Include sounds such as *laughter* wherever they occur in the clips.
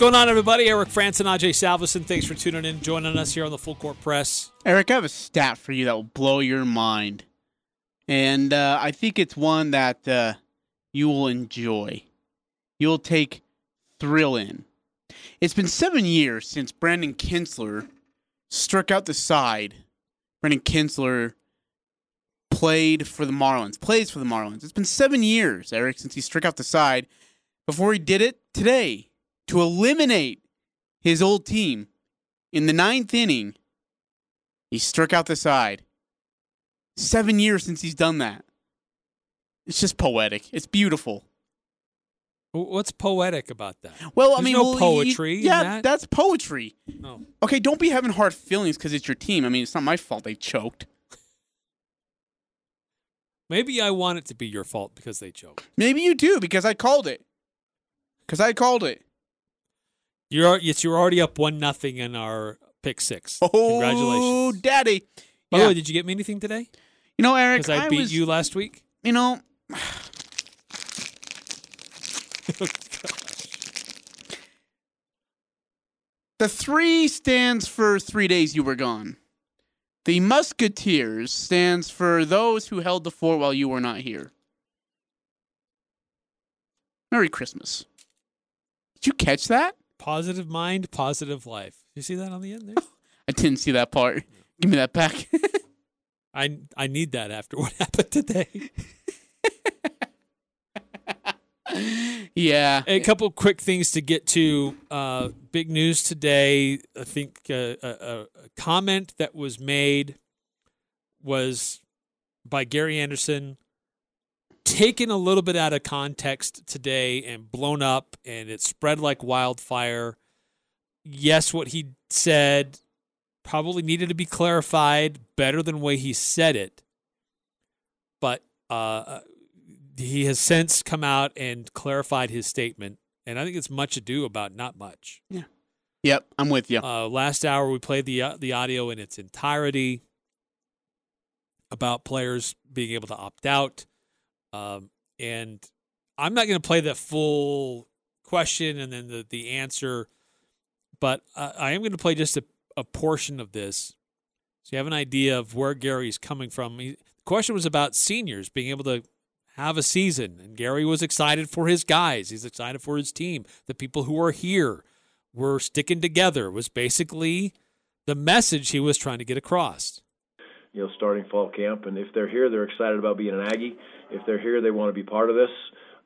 Going on, everybody? Eric Frandsen and Ajay Salvesen. Thanks for tuning in, joining us here on the Full Court Press. Eric, I have a stat for you that will blow your mind. And uh, I think it's one that uh, you will enjoy. You'll take thrill in. It's been seven years since Brandon Kintzler struck out the side. Brandon Kintzler played for the Marlins, plays for the Marlins. It's been seven years, Eric, since he struck out the side. Before he did it today to eliminate his old team in the ninth inning, he struck out the side. Seven years since he's done that. It's just poetic. It's beautiful. What's poetic about that? Well, I mean, no well, poetry yeah, that? that's poetry. Oh. Okay, don't be having hard feelings because it's your team. I mean, it's not my fault they choked. Maybe I want it to be your fault because they choked. Maybe you do because I called it. Because I called it. You're yes, you're already up one nothing in our pick six. Oh, Congratulations. daddy. By Yeah. the way, did you get me anything today? You know, Eric, Because I, beat was, you last week. You know, *sighs* the three stands for three days you were gone. The Musketeers stands for those who held the fort while you were not here. Merry Christmas. Did you catch that? Positive mind, positive life. You see that on the end there? *laughs* I didn't see that part. Give me that back. *laughs* I I need that after what *laughs* happened today. yeah. A couple quick things to get to. Uh, big news today. I think uh, a, a, a comment that was made was by Gary Andersen, taken a little bit out of context today and blown up, and it spread like wildfire. Yes, what he said probably needed to be clarified better than the way he said it, but uh, he has since come out and clarified his statement, and I think it's much ado about not much. Yeah. Yep, I'm with you. Uh, last hour we played the uh, the audio in its entirety about players being able to opt out, um, and I'm not going to play the full question and then the the answer, but uh, I am going to play just a, a portion of this, so you have an idea of where Gary's coming from. He, the question was about seniors being able to have a season, and Gary was excited for his guys. He's excited for his team, the people who are here were sticking together was basically the message he was trying to get across. you know, starting fall camp. And if they're here, they're excited about being an Aggie. If they're here, they want to be part of this.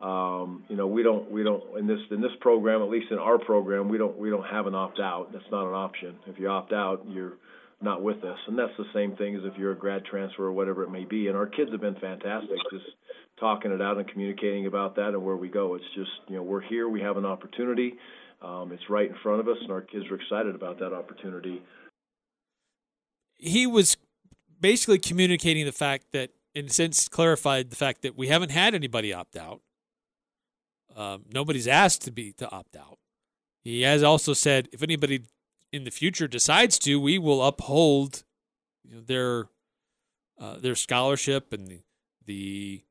Um, you know, we don't we don't in this in this program, at least in our program, we don't we don't have an opt out. That's not an option. If you opt out, you're not with us. And that's the same thing as if you're a grad transfer or whatever it may be. And our kids have been fantastic, just talking it out and communicating about that and where we go. It's just you know we're here, we have an opportunity. Um, it's right in front of us, and our kids are excited about that opportunity. He was basically communicating the fact that, in since clarified the fact that we haven't had anybody opt out. Um, nobody's asked to be to opt out. He has also said if anybody in the future decides to, we will uphold you know, their uh, their scholarship and the, the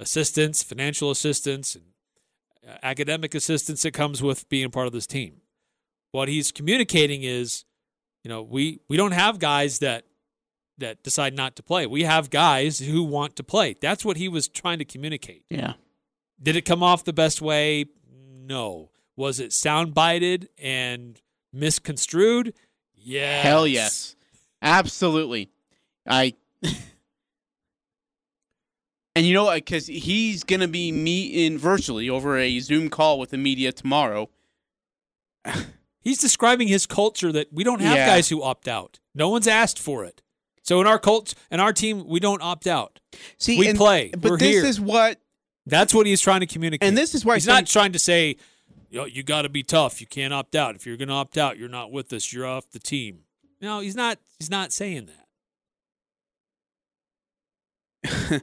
assistance, financial assistance, and uh, academic assistance that comes with being part of this team. What he's communicating is, you know, we we don't have guys that that decide not to play. We have guys who want to play. That's what he was trying to communicate. Yeah. Did it come off the best way? No. Was it soundbited and misconstrued? Yes. Hell yes. Absolutely. I *laughs* And you know what? cuz he's going to be meeting virtually over a Zoom call with the media tomorrow. *sighs* He's describing his culture that we don't have Yeah. guys who opt out. No one's asked for it. So in our cult, in our team, we don't opt out. See, We and- play. But We're this here. is what That's what he's trying to communicate. And this is why he's not trying to say, you, know, you got to be tough. You can't opt out. If you're going to opt out, you're not with us. You're off the team. No, he's not. He's not saying that. *laughs*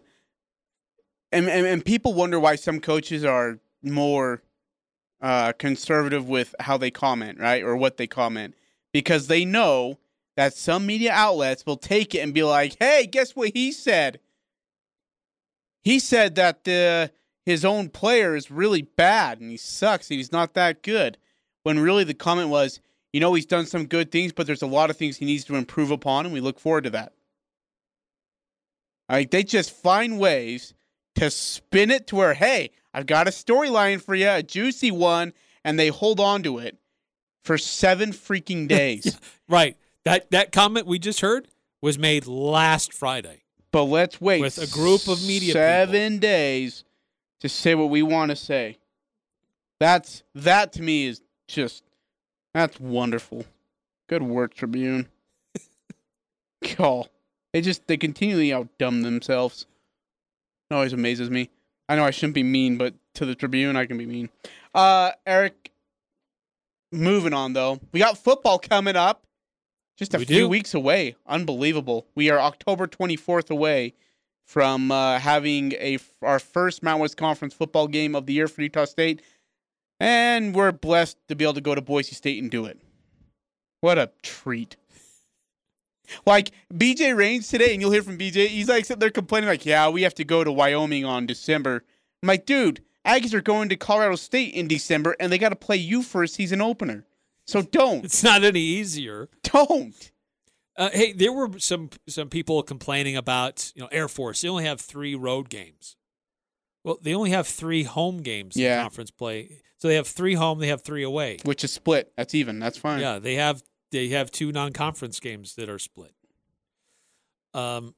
and, and and people wonder why some coaches are more uh, conservative with how they comment, right, or what they comment, because they know that some media outlets will take it and be like, "Hey, guess what he said? He said that uh, his own player is really bad and he sucks and he's not that good." When really the comment was, "You know, he's done some good things, but there's a lot of things he needs to improve upon, and we look forward to that." Like they just find ways to spin it to where, hey, I've got a storyline for you, a juicy one, and they hold on to it for seven freaking *laughs* days. Right. That that comment we just heard was made last Friday. But let's wait With a group of media seven days to say what we want to say. That's that to me is just that's wonderful. Good work, Tribune. *laughs* Call. They just they continually outdumb themselves. It always amazes me. I know I shouldn't be mean, but to the Tribune I can be mean. Uh Eric moving on though. We got football coming up. Just a We few do. weeks away. Unbelievable. We are October 24th away from uh, having a our first Mountain West Conference football game of the year for Utah State, and we're blessed to be able to go to Boise State and do it. What a treat! Like BJ Rains today, and you'll hear from BJ. He's like sitting there complaining, like, "Yeah, we have to go to Wyoming on December." I'm like, "Dude, Aggies are going to Colorado State in December, and they got to play you for a season opener. So don't, It's not any easier. don't." Uh, hey, there were some some people complaining about you know Air Force. They only have three road games. Well, they only have three home games Yeah. in conference play. So they have three home. They have three away. Which is split. That's even. That's fine. Yeah, they have they have two non-conference games that are split. Um,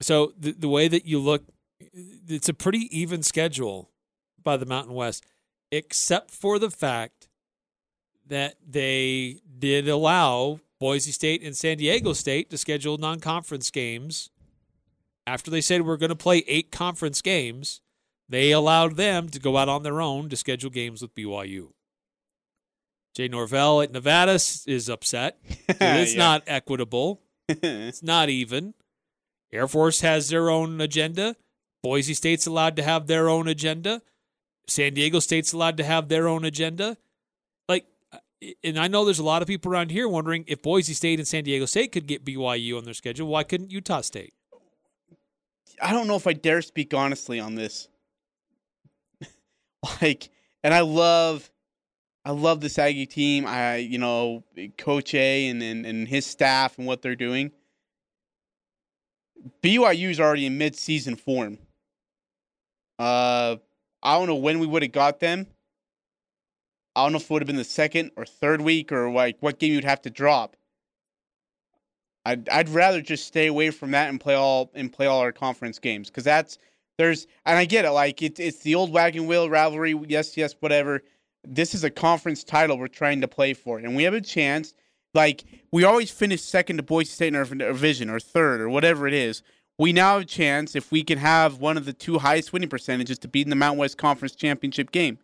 so the the way that you look, it's a pretty even schedule by the Mountain West, except for the fact that they did allow Boise State and San Diego State to schedule non-conference games. After they said we're going to play eight conference games, they allowed them to go out on their own to schedule games with BYU. Jay Norvell at Nevada is upset. *laughs* It's Yeah. not equitable. *laughs* It's not even. Air Force has their own agenda. Boise State's allowed to have their own agenda. San Diego State's allowed to have their own agenda. And I know there's a lot of people around here wondering if Boise State and San Diego State could get BYU on their schedule, why couldn't Utah State? I don't know if I dare speak honestly on this. *laughs* like, and I love, I love this Aggie team. I, you know, Coach A and and, and his staff and what they're doing. BYU is already in mid-season form. Uh, I don't know when we would have got them. I don't know if it would have been the second or third week or like what game you'd have to drop. I'd I'd rather just stay away from that and play all and play all our conference games because that's there's and I get it like it's it's the old wagon wheel rivalry yes yes whatever this is a conference title we're trying to play for and we have a chance like we always finish second to Boise State in our division or third or whatever it is we now have a chance if we can have one of the two highest winning percentages to beat in the Mountain West Conference championship game.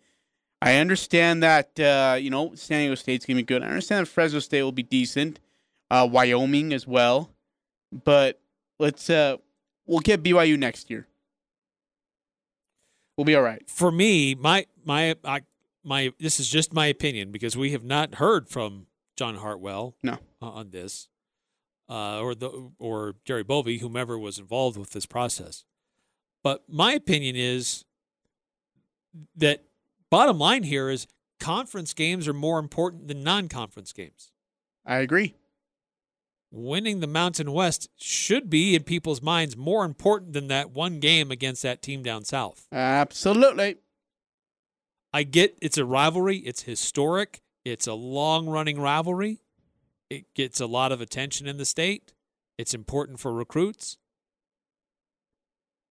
I understand that uh, you know San Diego State's gonna be good. I understand that Fresno State will be decent uh, Wyoming as well. But let's uh, we'll get BYU next year. We'll be all right. For me, my my I, my this is just my opinion because we have not heard from John Hartwell No. on this, uh, or the or Jerry Bovee, whomever was involved with this process. But my opinion is that bottom line here is conference games are more important than non-conference games. I agree. Winning the Mountain West should be in people's minds more important than that one game against that team down south. Absolutely. I get it's a rivalry, it's historic, it's a long running rivalry. It gets a lot of attention in the state. It's important for recruits.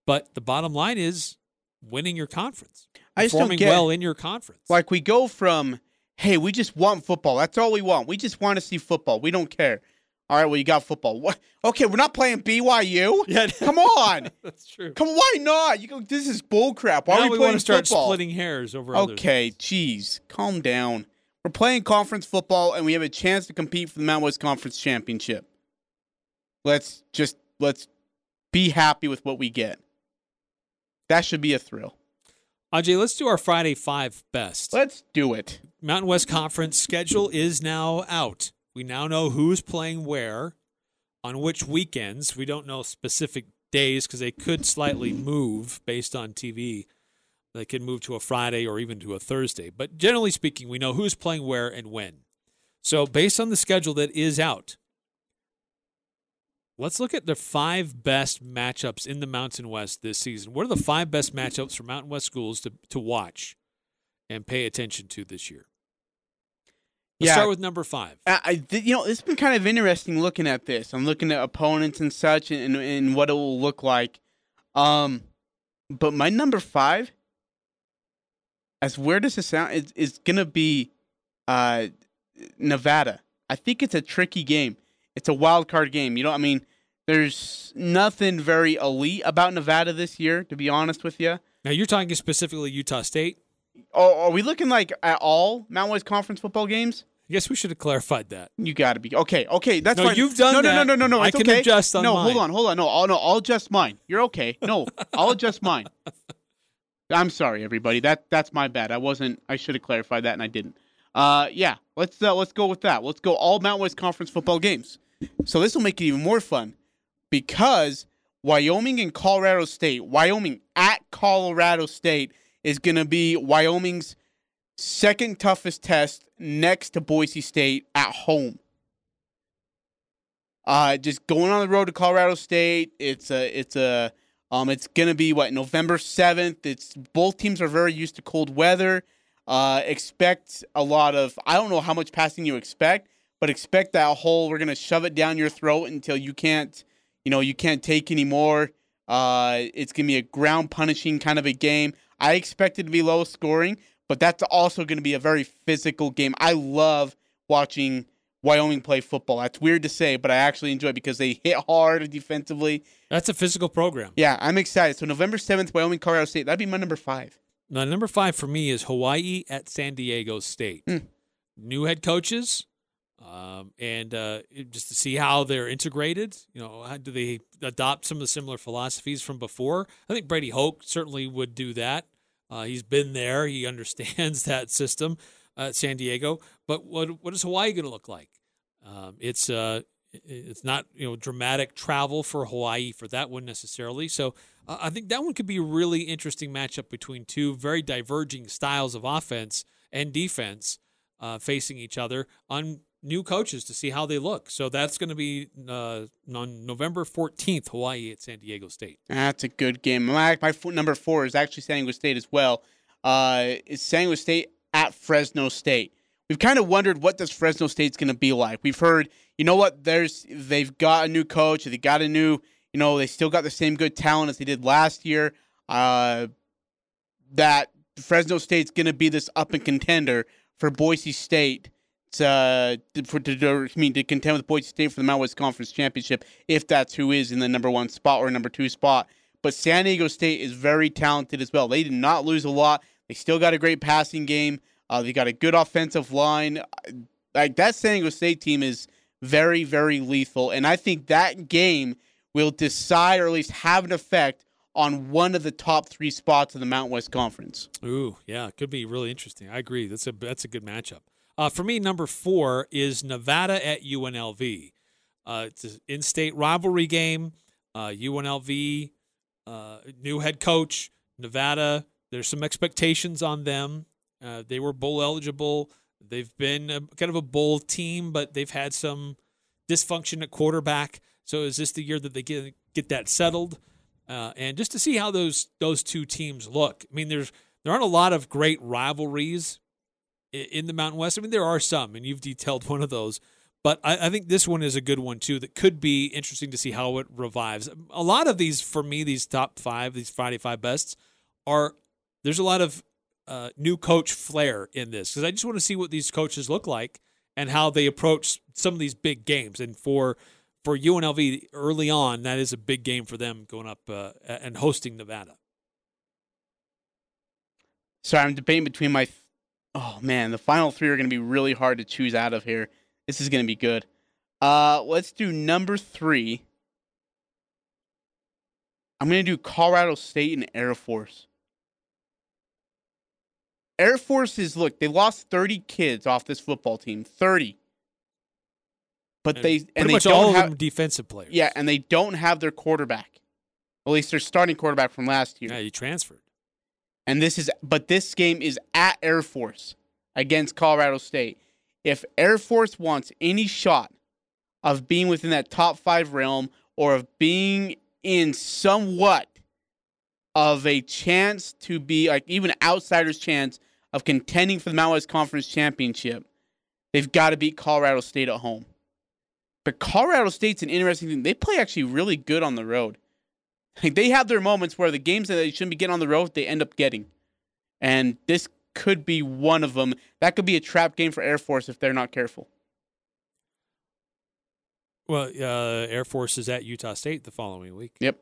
But the bottom line is winning your conference. I just don't get well in your conference. like we go from hey, we just want football. That's all we want. We just want to see football. We don't care. All right, well you got football. What? Okay, we're not playing BYU. *laughs* Yeah. Come on. *laughs* That's true. Come why not? You go this is bull crap. Why now are we, we playing want to start football? splitting hairs over. Okay, jeez, calm down. We're playing conference football and we have a chance to compete for the Mountain West Conference Championship. Let's just let's be happy with what we get. That should be a thrill. Ajay, let's do our Friday five best. Let's do it. Mountain West Conference schedule is now out. We now know who's playing where, on which weekends. We don't know specific days because they could slightly move based on TV. They could move to a Friday or even to a Thursday. But generally speaking, we know who's playing where and when. So, based on the schedule that is out, let's look at the five best matchups in the Mountain West this season. What are the five best matchups for Mountain West schools to, to watch and pay attention to this year? Let's Yeah. start with number five. I, I you know, it's been kind of interesting looking at this. I'm looking at opponents and such, and, and what it will look like. Um, but my number five, as weird as it sound, is, is gonna be, uh, Nevada. I think it's a tricky game. It's a wild card game. You know, I mean, there's nothing very elite about Nevada this year, to be honest with you. Now you're talking specifically Utah State. Oh, are we looking like at all Mountain West Conference football games? I guess we should have clarified that. You got to be okay. Okay, that's No, fine. you've done no, no, that. no, no, no, no. I It's can okay. adjust on no, mine. hold on, hold on. No, I'll, no, I'll adjust mine. You're okay. No, I'll adjust mine. *laughs* I'm sorry, everybody. That that's my bad. I wasn't. I should have clarified that, and I didn't. Uh, yeah. Let's uh, let's go with that. Let's go all Mountain West Conference football games. So this will make it even more fun because Wyoming and Colorado State. Wyoming at Colorado State is going to be Wyoming's second toughest test next to Boise State at home. Uh, just going on the road to Colorado State. It's a, it's a, um, it's gonna be what November seventh. It's both teams are very used to cold weather. Uh, expect a lot of. I don't know how much passing you expect, but expect that whole. We're gonna shove it down your throat until you can't, you know, you can't take anymore. Uh, it's gonna be a ground punishing kind of a game. I expect it to be low scoring, but that's also gonna be a very physical game. I love watching Wyoming play football. That's weird to say, but I actually enjoy it because they hit hard defensively. That's a physical program. Yeah, I'm excited. So November 7th, Wyoming, Colorado State. That'd be my number five. Now, number five for me is Hawaii at San Diego State. Hmm. New head coaches, um, and uh, just to see how they're integrated. You know, how do they adopt some of the similar philosophies from before? I think Brady Hoke certainly would do that. Uh, he's been there; he *laughs* understands that system at San Diego. But what what is Hawaii going to look like? Um, it's uh, it's not you know dramatic travel for Hawaii for that one necessarily. So uh, I think that one could be a really interesting matchup between two very diverging styles of offense and defense uh, facing each other on new coaches to see how they look. So that's going to be uh, on November 14th, Hawaii at San Diego State. That's a good game. My, my number four is actually San Diego State as well. Uh, it's San Diego State at Fresno State. We've kind of wondered what does Fresno State's going to be like. We've heard, you know what? There's they've got a new coach. They got a new, you know, they still got the same good talent as they did last year. Uh, that Fresno State's going to be this up and contender for Boise State to for to I mean to contend with Boise State for the Mountain West Conference Championship if that's who is in the number one spot or number two spot. But San Diego State is very talented as well. They did not lose a lot. They still got a great passing game. Uh, they got a good offensive line. Like that San Diego State team is very very lethal, and I think that game will decide or at least have an effect on one of the top three spots in the Mountain West Conference. Ooh, yeah, it could be really interesting. I agree. That's a that's a good matchup. Uh, for me, number four is Nevada at UNLV. Uh, it's an in-state rivalry game. Uh, UNLV, uh, new head coach, Nevada. There's some expectations on them. Uh, they were bowl eligible. They've been a, kind of a bowl team, but they've had some dysfunction at quarterback. So is this the year that they get get that settled? Uh, and just to see how those those two teams look. I mean, there's there aren't a lot of great rivalries in the Mountain West. I mean, there are some, and you've detailed one of those. But I, I think this one is a good one too. That could be interesting to see how it revives. A lot of these, for me, these top five, these Friday five bests, are there's a lot of uh, new coach flair in this because I just want to see what these coaches look like and how they approach some of these big games. And for for UNLV early on, that is a big game for them going up uh, and hosting Nevada. Sorry, I'm debating between my th- Oh man, the final three are going to be really hard to choose out of here. This is going to be good. Uh, let's do number three. I'm going to do Colorado State and Air Force. Air Force is look, they lost 30 kids off this football team. 30. But And they pretty and they much don't all of have defensive players. yeah, and they don't have their quarterback. At least their starting quarterback from last year. yeah, you transferred. And this is but this game is at Air Force against Colorado State. If Air Force wants any shot of being within that top 5 realm or of being in somewhat of a chance to be like even outsider's chance of contending for the Mountain West Conference Championship, they've got to beat Colorado State at home. But Colorado State's an interesting thing. They play actually really good on the road. Like they have their moments where the games that they shouldn't be getting on the road, they end up getting. And this could be one of them. That could be a trap game for Air Force if they're not careful. Well, uh, Air Force is at Utah State the following week. Yep.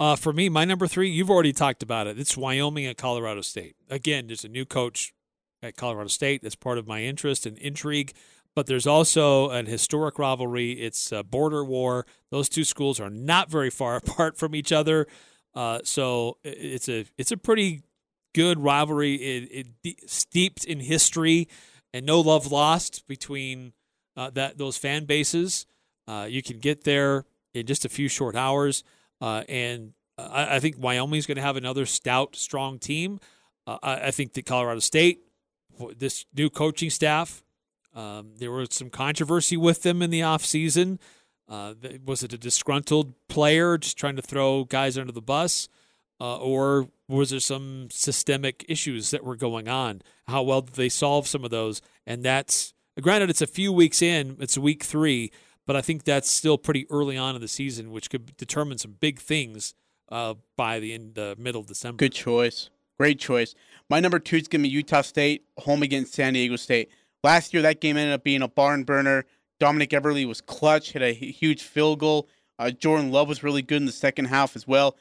Uh, for me, my number three, you've already talked about it. It's Wyoming at Colorado State. Again, there's a new coach at Colorado State. That's part of my interest and intrigue. But there's also an historic rivalry. It's a border war. Those two schools are not very far *laughs* apart from each other. Uh, so it's a it's a pretty good rivalry. It, it steeped in history and no love lost between uh, that those fan bases. Uh, you can get there in just a few short hours, uh, and I, I think Wyoming's going to have another stout, strong team. Uh, I, I think that Colorado State, this new coaching staff, um, there was some controversy with them in the offseason. Uh, was it a disgruntled player just trying to throw guys under the bus? Uh, or was there some systemic issues that were going on? How well did they solve some of those? And that's granted, it's a few weeks in, it's week three, but I think that's still pretty early on in the season, which could determine some big things uh, by the end, uh, middle of December. Good choice. Great choice. My number two is going to be Utah State, home against San Diego State. Last year, that game ended up being a barn burner. Dominik Eberle was clutch, hit a huge field goal. Uh, Jordan Love was really good in the second half as well.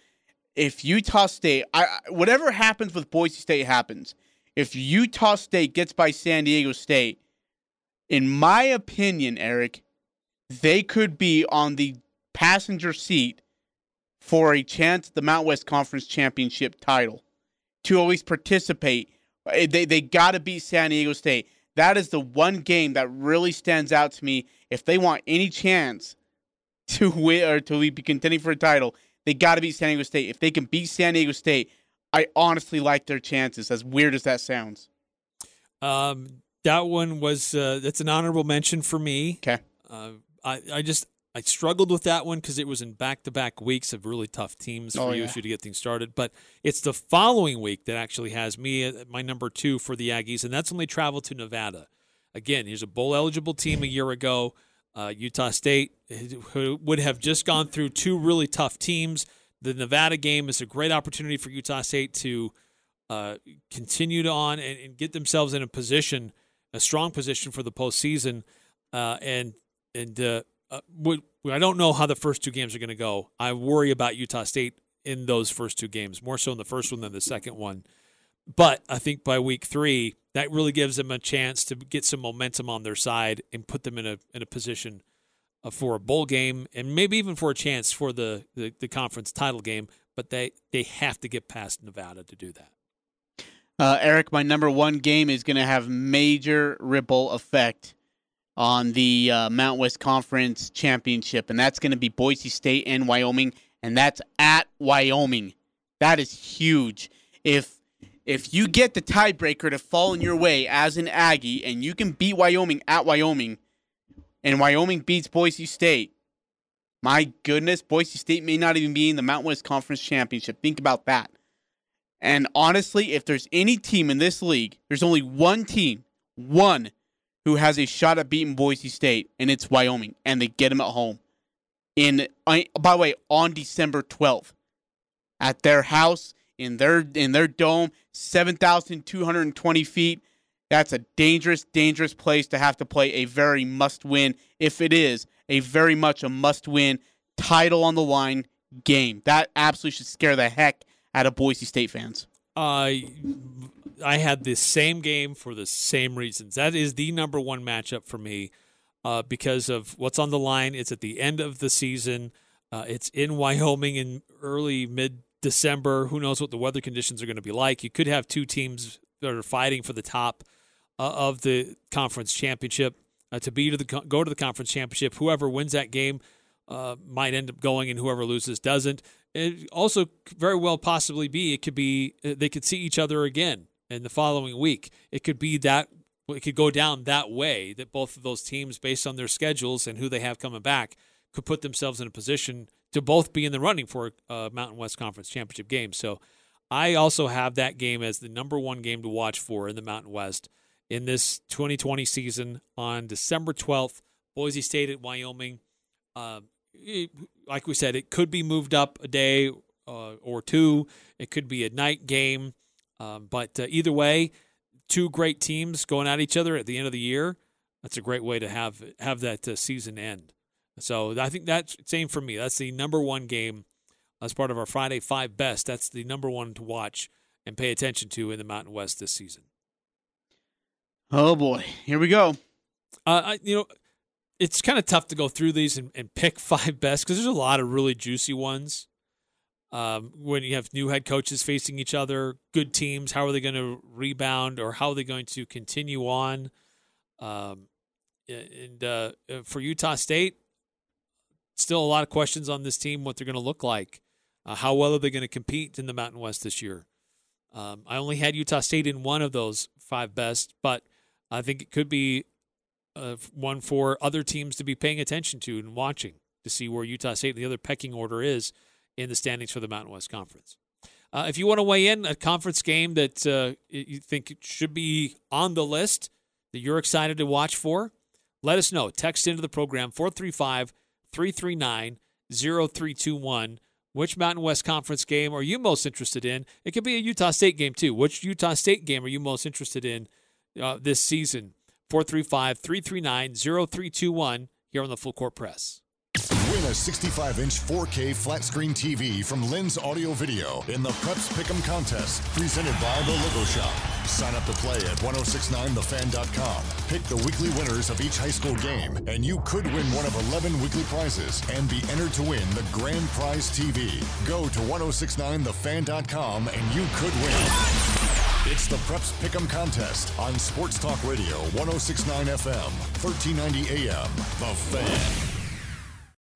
If Utah State, I, whatever happens with Boise State happens. If Utah State gets by San Diego State, in my opinion, Eric, they could be on the passenger seat for a chance at the Mount West Conference Championship title to always participate. They they got to beat San Diego State. That is the one game that really stands out to me. If they want any chance to win or to be contending for a title, they got to beat San Diego State. If they can beat San Diego State, I honestly like their chances. As weird as that sounds. Um, that one was uh, that's an honorable mention for me. Okay. Uh, I I just I struggled with that one because it was in back to back weeks of really tough teams for Oh, yeah. USU to get things started. But it's the following week that actually has me at my number two for the Aggies, and that's when they travel to Nevada. Again, here's a bowl eligible team a year ago. Uh, Utah State who would have just gone through two really tough teams. The Nevada game is a great opportunity for Utah State to uh, continue on and, and get themselves in a position, a strong position for the postseason. Uh, and and uh, uh, we, I don't know how the first two games are going to go. I worry about Utah State in those first two games, more so in the first one than the second one. But I think by week three, that really gives them a chance to get some momentum on their side and put them in a in a position uh, for a bowl game and maybe even for a chance for the, the, the conference title game. But they, they have to get past Nevada to do that. Uh, Eric, my number one game is going to have major ripple effect on the uh, Mount West Conference Championship, and that's going to be Boise State and Wyoming, and that's at Wyoming. That is huge. If if you get the tiebreaker to fall in your way as an Aggie, and you can beat Wyoming at Wyoming, and Wyoming beats Boise State, my goodness, Boise State may not even be in the Mount West Conference Championship. Think about that. And honestly, if there's any team in this league, there's only one team, one, who has a shot at beating Boise State, and it's Wyoming, and they get them at home. In by the way, on December 12th, at their house in their in their dome, 7,220 feet. That's a dangerous, dangerous place to have to play a very must-win, if it is a very much a must-win title on the line game. That absolutely should scare the heck out of Boise State fans. Uh, I had the same game for the same reasons. That is the number one matchup for me uh, because of what's on the line. It's at the end of the season. Uh, it's in Wyoming in early mid December. Who knows what the weather conditions are going to be like? You could have two teams that are fighting for the top uh, of the conference championship uh, to be to the go to the conference championship. Whoever wins that game uh, might end up going, and whoever loses doesn't. It also very well possibly be it could be uh, they could see each other again in the following week. It could be that it could go down that way that both of those teams, based on their schedules and who they have coming back, could put themselves in a position to both be in the running for a Mountain West Conference championship game. So I also have that game as the number one game to watch for in the Mountain West in this 2020 season on December 12th, Boise State at Wyoming. Uh, it, like we said, it could be moved up a day uh, or two. It could be a night game. Um, but uh, either way, two great teams going at each other at the end of the year. That's a great way to have have that uh, season end. So I think that's same for me. That's the number one game as part of our Friday Five Best. That's the number one to watch and pay attention to in the Mountain West this season. Oh boy, here we go. Uh, I, you know, it's kind of tough to go through these and, and pick *laughs* five best because there's a lot of really juicy ones. Um, when you have new head coaches facing each other, good teams, how are they going to rebound or how are they going to continue on? Um, and uh, uh, for Utah State, still a lot of questions on this team, what they're going to look like. Uh, how well are they going to compete in the Mountain West this year? Um, I only had Utah State in one of those five best, but I think it could be uh, one for other teams to be paying attention to and watching to see where Utah State, and the other pecking order, is in the standings for the Mountain West Conference. Uh, if you want to weigh in a conference game that uh, you think should be on the list that you're excited to watch for, let us know. Text into the program 435 339 0321. Which Mountain West Conference game are you most interested in? It could be a Utah State game too. Which Utah State game are you most interested in uh, this season? 435 339 0321 here on the Full Court Press. Win a 65 inch 4K flat screen TV from Lens Audio Video in the Preps Pick'em contest presented by The Logo Shop. Sign up to play at 1069thefan.com. Pick the weekly winners of each high school game, and you could win one of 11 weekly prizes and be entered to win the grand prize TV. Go to 1069thefan.com and you could win. It's the Preps Pick'em contest on Sports Talk Radio 1069 FM, 1390 AM. The Fan.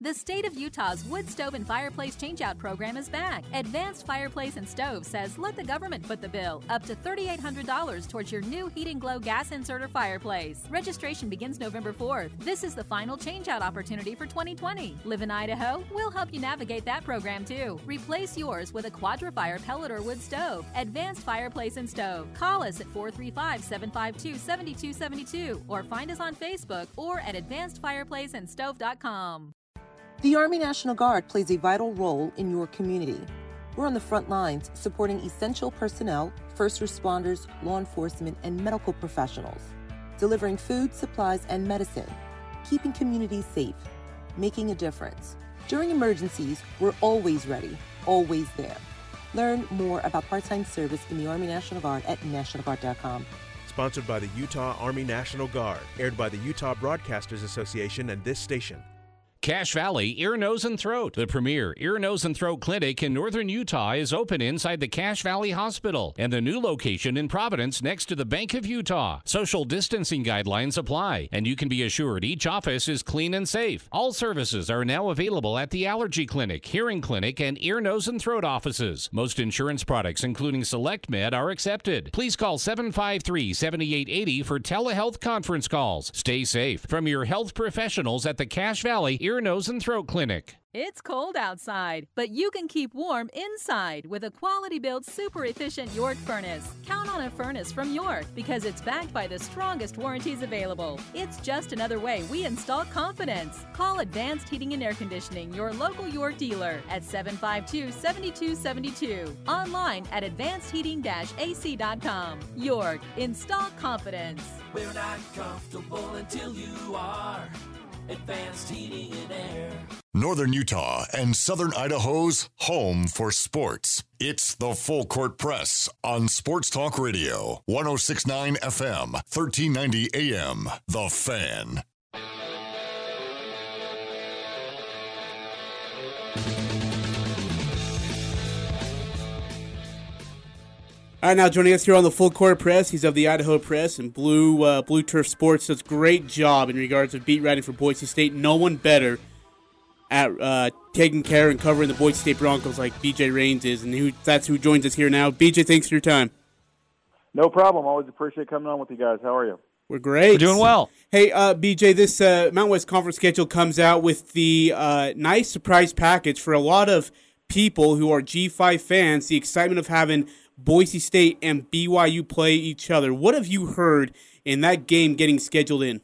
The state of Utah's wood stove and fireplace changeout program is back. Advanced Fireplace and Stove says let the government foot the bill, up to $3,800 towards your new Heat & Glo gas inserter fireplace. Registration begins November 4th. This is the final changeout opportunity for 2020. Live in Idaho? We'll help you navigate that program too. Replace yours with a Quadra-Fire pellet or wood stove. Advanced Fireplace and Stove. Call us at 435-752-7272 or find us on Facebook or at advancedfireplaceandstove.com. The Army National Guard plays a vital role in your community. We're on the front lines supporting essential personnel, first responders, law enforcement, and medical professionals, delivering food, supplies, and medicine, keeping communities safe, making a difference. During emergencies, we're always ready, always there. Learn more about part time service in the Army National Guard at NationalGuard.com. Sponsored by the Utah Army National Guard, aired by the Utah Broadcasters Association and this station. Cache Valley Ear, Nose, and Throat. The premier ear, nose, and throat clinic in northern Utah is open inside the Cache Valley Hospital and the new location in Providence next to the Bank of Utah. Social distancing guidelines apply, and you can be assured each office is clean and safe. All services are now available at the Allergy Clinic, Hearing Clinic, and Ear, Nose, and Throat offices. Most insurance products, including Select Med, are accepted. Please call 753 7880 for telehealth conference calls. Stay safe from your health professionals at the Cache Valley Ear, Nose, and Throat Clinic. It's cold outside, but you can keep warm inside with a quality built, super efficient York furnace. Count on a furnace from York because it's backed by the strongest warranties available. It's just another way we install confidence. Call Advanced Heating and Air Conditioning, your local York dealer, at 752 7272. Online at advancedheating ac.com. York, install confidence. We're not comfortable until you are. Advanced heating and air. Northern Utah and Southern Idaho's home for sports. It's the Full Court Press on Sports Talk Radio, 1069 FM, 1390 AM. The Fan. All right, now joining us here on the Full Court Press, he's of the Idaho Press and Blue uh, Blue Turf Sports. Does great job in regards of beat writing for Boise State. No one better at uh, taking care and covering the Boise State Broncos like BJ Rains is, and who, that's who joins us here now. BJ, thanks for your time. No problem. Always appreciate coming on with you guys. How are you? We're great. We're doing well. Hey, uh, BJ, this uh, Mountain West Conference schedule comes out with the uh, nice surprise package for a lot of people who are G5 fans. The excitement of having Boise State and BYU play each other. What have you heard in that game getting scheduled in?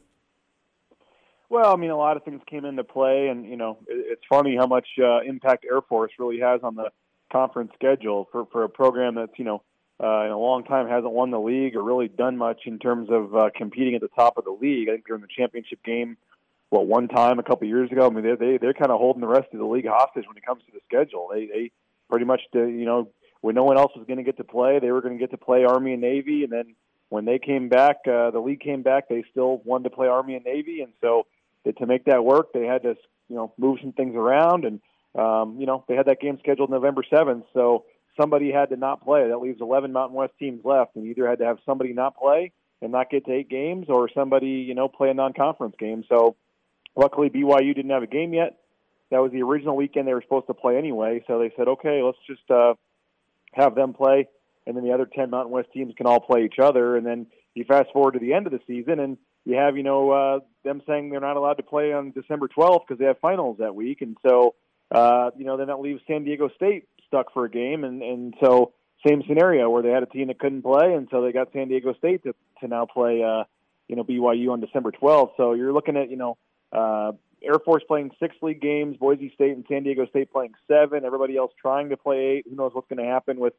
Well, I mean, a lot of things came into play, and you know, it's funny how much uh, impact Air Force really has on the conference schedule for for a program that's you know uh, in a long time hasn't won the league or really done much in terms of uh, competing at the top of the league. I think in the championship game, what one time a couple years ago. I mean, they they they're kind of holding the rest of the league hostage when it comes to the schedule. They they pretty much uh, you know when no one else was going to get to play, they were going to get to play Army and Navy, and then when they came back, uh, the league came back, they still wanted to play Army and Navy, and so that to make that work, they had to you know move some things around, and um, you know they had that game scheduled November seventh, so somebody had to not play. That leaves 11 Mountain West teams left, and you either had to have somebody not play and not get to eight games, or somebody you know play a non-conference game. So luckily BYU didn't have a game yet. That was the original weekend they were supposed to play anyway. So they said, okay, let's just uh, have them play, and then the other 10 Mountain West teams can all play each other. And then you fast forward to the end of the season, and you have you know uh, them saying they're not allowed to play on December 12th because they have finals that week, and so uh, you know then that leaves San Diego State stuck for a game, and and so same scenario where they had a team that couldn't play, and so they got San Diego State to to now play uh, you know BYU on December 12th. So you're looking at you know. Uh, Air Force playing six league games, Boise State and San Diego State playing seven, everybody else trying to play eight. Who knows what's going to happen with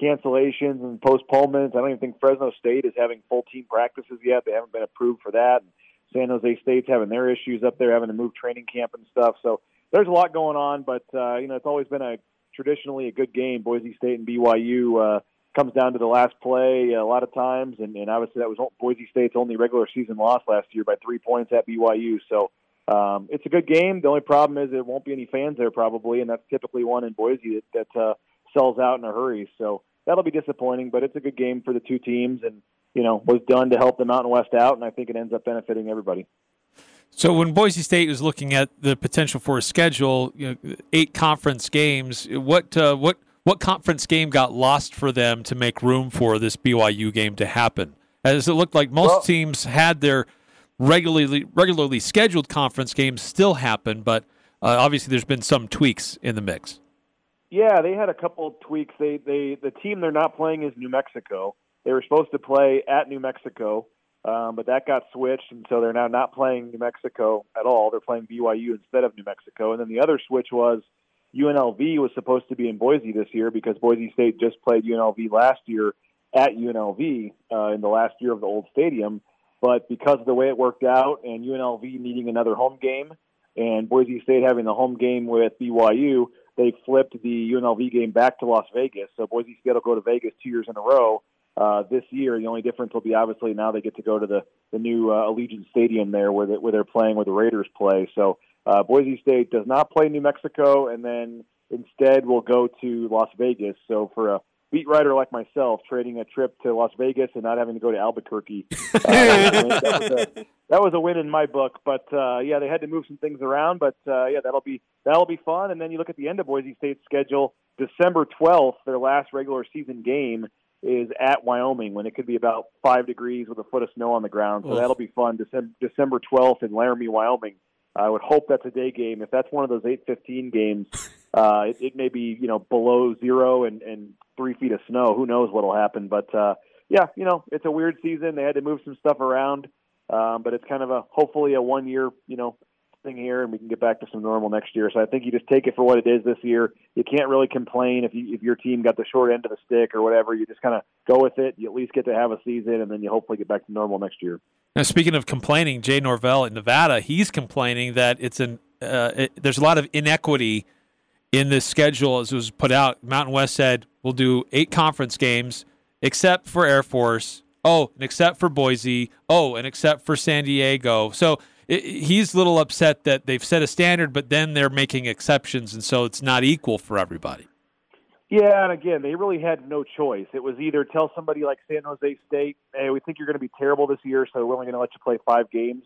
cancellations and postponements. I don't even think Fresno State is having full team practices yet. They haven't been approved for that. And San Jose State's having their issues up there, having to move training camp and stuff. So there's a lot going on, but uh, you know it's always been a traditionally a good game. Boise State and BYU uh, comes down to the last play a lot of times, and, and obviously that was Boise State's only regular season loss last year by three points at BYU. So um, it's a good game. The only problem is there won't be any fans there probably, and that's typically one in Boise that, that uh, sells out in a hurry. So that'll be disappointing, but it's a good game for the two teams, and you know was done to help the Mountain West out, and I think it ends up benefiting everybody. So when Boise State was looking at the potential for a schedule, you know, eight conference games, what uh, what what conference game got lost for them to make room for this BYU game to happen? As it looked like most well, teams had their regularly regularly scheduled conference games still happen, but uh, obviously there's been some tweaks in the mix. Yeah, they had a couple of tweaks. They they the team they're not playing is New Mexico. They were supposed to play at New Mexico, um, but that got switched, and so they're now not playing New Mexico at all. They're playing BYU instead of New Mexico. And then the other switch was UNLV was supposed to be in Boise this year because Boise State just played UNLV last year at UNLV uh, in the last year of the old stadium. But because of the way it worked out, and UNLV needing another home game, and Boise State having the home game with BYU, they flipped the UNLV game back to Las Vegas. So Boise State will go to Vegas two years in a row uh, this year. The only difference will be obviously now they get to go to the the new uh, Allegiant Stadium there where they, where they're playing where the Raiders play. So uh, Boise State does not play New Mexico, and then instead will go to Las Vegas. So for a beat writer like myself, trading a trip to Las Vegas and not having to go to Albuquerque, *laughs* uh, that, was a, that was a win in my book. But uh, yeah, they had to move some things around. But uh, yeah, that'll be that'll be fun. And then you look at the end of Boise State's schedule. December twelfth, their last regular season game is at Wyoming when it could be about five degrees with a foot of snow on the ground. So Oof. that'll be fun. December December twelfth in Laramie, Wyoming. I would hope that's a day game. If that's one of those eight fifteen games, uh, it, it may be you know below zero and, and three feet of snow. Who knows what'll happen? But uh, yeah, you know it's a weird season. They had to move some stuff around, um, but it's kind of a hopefully a one year you know thing here, and we can get back to some normal next year. So I think you just take it for what it is this year. You can't really complain if you if your team got the short end of the stick or whatever. You just kind of go with it. You at least get to have a season, and then you hopefully get back to normal next year. Now, speaking of complaining, Jay Norvell in Nevada, he's complaining that it's an uh, it, there's a lot of inequity in this schedule as it was put out. Mountain West said we'll do eight conference games, except for Air Force. Oh, and except for Boise. Oh, and except for San Diego. So it, he's a little upset that they've set a standard, but then they're making exceptions, and so it's not equal for everybody. Yeah, and again, they really had no choice. It was either tell somebody like San Jose State, "Hey, we think you're going to be terrible this year, so we're only going to let you play five games,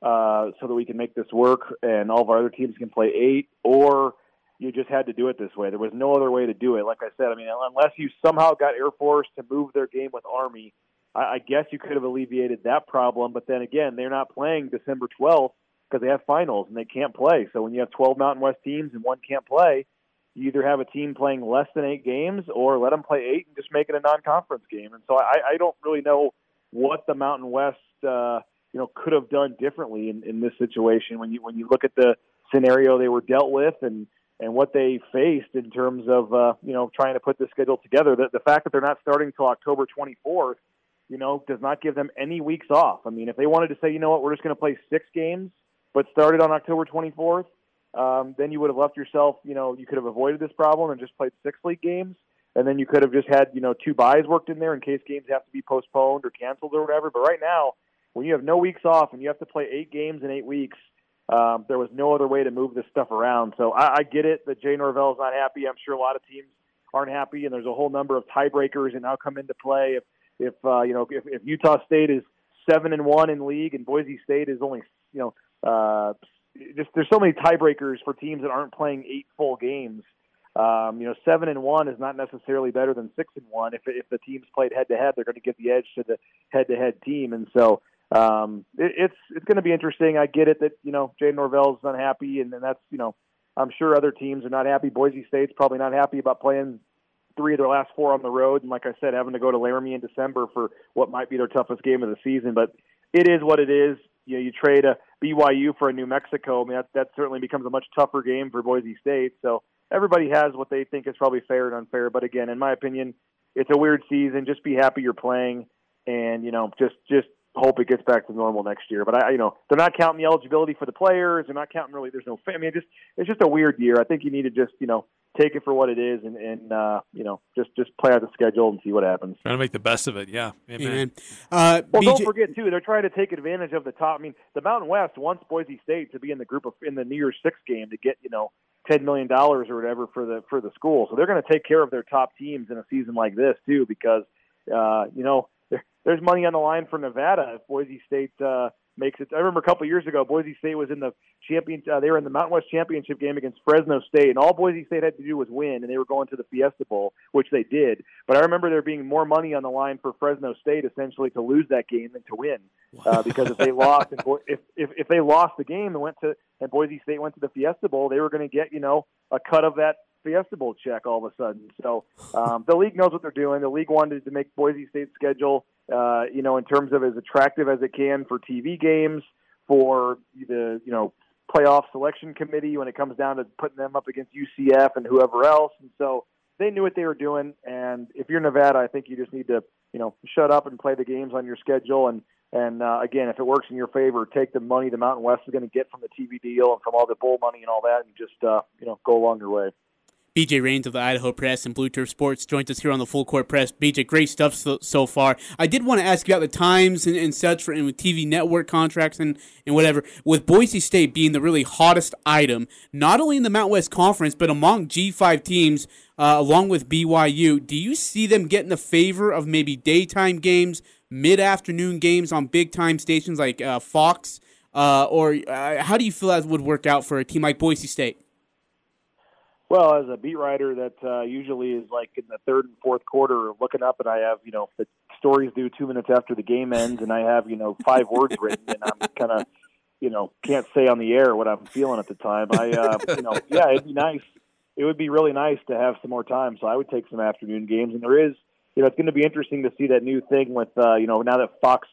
uh, so that we can make this work, and all of our other teams can play eight," or you just had to do it this way. There was no other way to do it. Like I said, I mean, unless you somehow got Air Force to move their game with Army, I, I guess you could have alleviated that problem. But then again, they're not playing December 12th because they have finals and they can't play. So when you have 12 Mountain West teams and one can't play, you either have a team playing less than eight games or let them play eight and just make it a non-conference game. And so I, I don't really know what the Mountain West, uh, you know, could have done differently in, in this situation when you when you look at the scenario they were dealt with and and what they faced in terms of uh, you know trying to put the schedule together. The, the fact that they're not starting until October 24th, you know, does not give them any weeks off. I mean, if they wanted to say, you know what, we're just going to play six games, but started on October 24th, um, then you would have left yourself, you know, you could have avoided this problem and just played six league games. And then you could have just had, you know, two buys worked in there in case games have to be postponed or canceled or whatever. But right now, when you have no weeks off and you have to play eight games in eight weeks, um, there was no other way to move this stuff around. So I, I get it that Jay Norvell is not happy. I'm sure a lot of teams aren't happy, and there's a whole number of tiebreakers and now come into play. If if uh, you know if, if Utah State is seven and one in league and Boise State is only you know uh, just there's so many tiebreakers for teams that aren't playing eight full games. Um, you know, seven and one is not necessarily better than six and one. If if the teams played head to head, they're going to get the edge to the head to head team, and so um, it, it's it's going to be interesting. I get it that you know Jay Norvell's unhappy, and, and that's you know I'm sure other teams are not happy. Boise State's probably not happy about playing three of their last four on the road, and like I said, having to go to Laramie in December for what might be their toughest game of the season. But it is what it is you know you trade a BYU for a New Mexico. I mean that that certainly becomes a much tougher game for Boise State. So everybody has what they think is probably fair and unfair. But again, in my opinion, it's a weird season. Just be happy you're playing, and you know just just hope it gets back to normal next year. But I, you know, they're not counting the eligibility for the players. They're not counting really. There's no. I mean, it just it's just a weird year. I think you need to just you know take it for what it is and, and uh, you know just just play out the schedule and see what happens. Trying to make the best of it, yeah. Amen. Amen. Uh, well, BJ- don't forget too, they're trying to take advantage of the top. I mean, the Mountain West wants Boise State to be in the group of in the New Year's Six game to get you know ten million dollars or whatever for the for the school. So they're going to take care of their top teams in a season like this too, because uh, you know there, there's money on the line for Nevada if Boise State. Uh, makes it. I remember a couple of years ago, Boise State was in the champion. Uh, they were in the Mountain West championship game against Fresno State, and all Boise State had to do was win, and they were going to the Fiesta Bowl, which they did. But I remember there being more money on the line for Fresno State essentially to lose that game than to win, uh, because if they *laughs* lost, and Bo- if, if if they lost the game and went to and Boise State went to the Fiesta Bowl, they were going to get you know a cut of that Fiesta Bowl check all of a sudden. So um, the league knows what they're doing. The league wanted to make Boise State's schedule, uh, you know, in terms of as attractive as it can for TV games, for the you know playoff selection committee when it comes down to putting them up against UCF and whoever else. And so they knew what they were doing. And if you're Nevada, I think you just need to you know shut up and play the games on your schedule and. And uh, again, if it works in your favor, take the money the Mountain West is going to get from the TV deal and from all the bowl money and all that, and just uh, you know go along your way. BJ Rains of the Idaho Press and Blue Turf Sports joins us here on the Full Court Press. BJ, great stuff so, so far. I did want to ask you about the times and, and such for and with TV network contracts and, and whatever. With Boise State being the really hottest item, not only in the Mount West Conference, but among G5 teams, uh, along with BYU, do you see them getting the favor of maybe daytime games, mid afternoon games on big time stations like uh, Fox? Uh, or uh, how do you feel that would work out for a team like Boise State? Well, as a beat writer, that uh, usually is like in the third and fourth quarter, looking up, and I have you know the stories due two minutes after the game ends, and I have you know five words written, and I'm kind of you know can't say on the air what I'm feeling at the time. I uh, you know *laughs* yeah, it'd be nice. It would be really nice to have some more time, so I would take some afternoon games, and there is you know it's going to be interesting to see that new thing with uh, you know now that Fox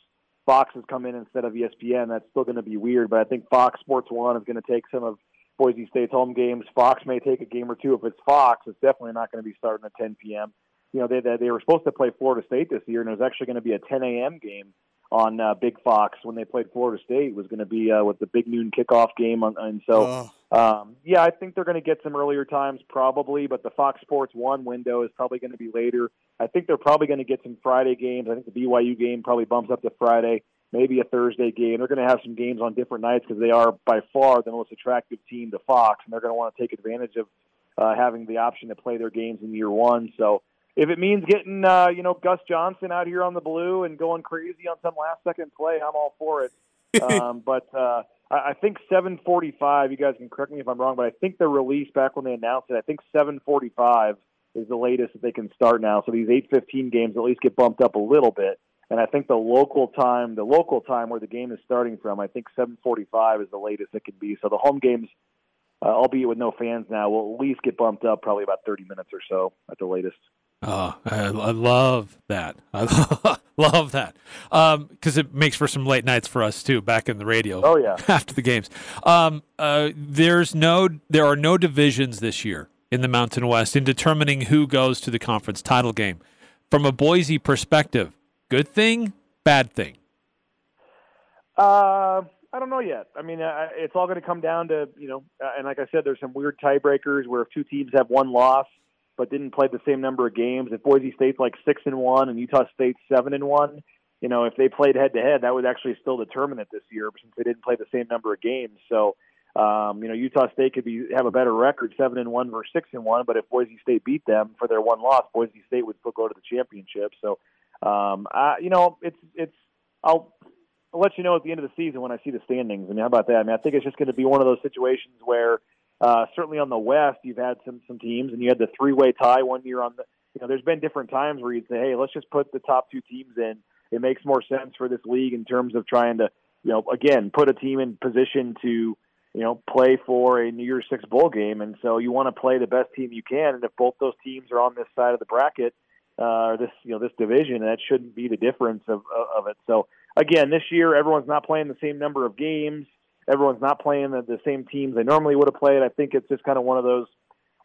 Fox has come in instead of ESPN. That's still going to be weird, but I think Fox Sports One is going to take some of Boise State's home games. Fox may take a game or two. If it's Fox, it's definitely not going to be starting at 10 p.m. You know, they, they they were supposed to play Florida State this year, and it was actually going to be a 10 a.m. game on uh, Big Fox when they played Florida State was going to be uh, with the big noon kickoff game, on, and so um, yeah, I think they're going to get some earlier times probably, but the Fox Sports One window is probably going to be later. I think they're probably going to get some Friday games. I think the BYU game probably bumps up to Friday, maybe a Thursday game. They're going to have some games on different nights because they are by far the most attractive team to Fox, and they're going to want to take advantage of uh, having the option to play their games in year one. So if it means getting uh, you know Gus Johnson out here on the blue and going crazy on some last second play, I'm all for it. *laughs* um, but uh, I, I think 7:45. You guys can correct me if I'm wrong, but I think the release back when they announced it, I think 7:45 is the latest that they can start now. So these 8:15 games at least get bumped up a little bit. And I think the local time, the local time where the game is starting from, I think 7:45 is the latest it can be. So the home games, uh, albeit with no fans now, will at least get bumped up probably about 30 minutes or so at the latest. Oh, I, I love that. *laughs* I love that because um, it makes for some late nights for us too, back in the radio. Oh yeah, *laughs* after the games. Um, uh, there's no, there are no divisions this year in the Mountain West in determining who goes to the conference title game. From a Boise perspective, good thing, bad thing. Uh, I don't know yet. I mean, uh, it's all going to come down to you know, uh, and like I said, there's some weird tiebreakers where if two teams have one loss but didn't play the same number of games. If Boise State's like six and one and Utah State's seven and one, you know, if they played head to head, that would actually still determine it this year since they didn't play the same number of games. So, um, you know, Utah State could be have a better record, seven and one versus six and one. But if Boise State beat them for their one loss, Boise State would still go to the championship. So, um, I, you know, it's it's I'll. I'll let you know at the end of the season when I see the standings. I mean, how about that? I mean, I think it's just going to be one of those situations where uh, certainly on the West, you've had some some teams, and you had the three way tie one year on the. You know, there's been different times where you'd say, hey, let's just put the top two teams in. It makes more sense for this league in terms of trying to, you know, again, put a team in position to, you know, play for a New Year's Six bowl game, and so you want to play the best team you can. And if both those teams are on this side of the bracket, uh, or this you know this division, that shouldn't be the difference of of it. So again, this year everyone's not playing the same number of games everyone's not playing the, the same teams they normally would have played. I think it's just kind of one of those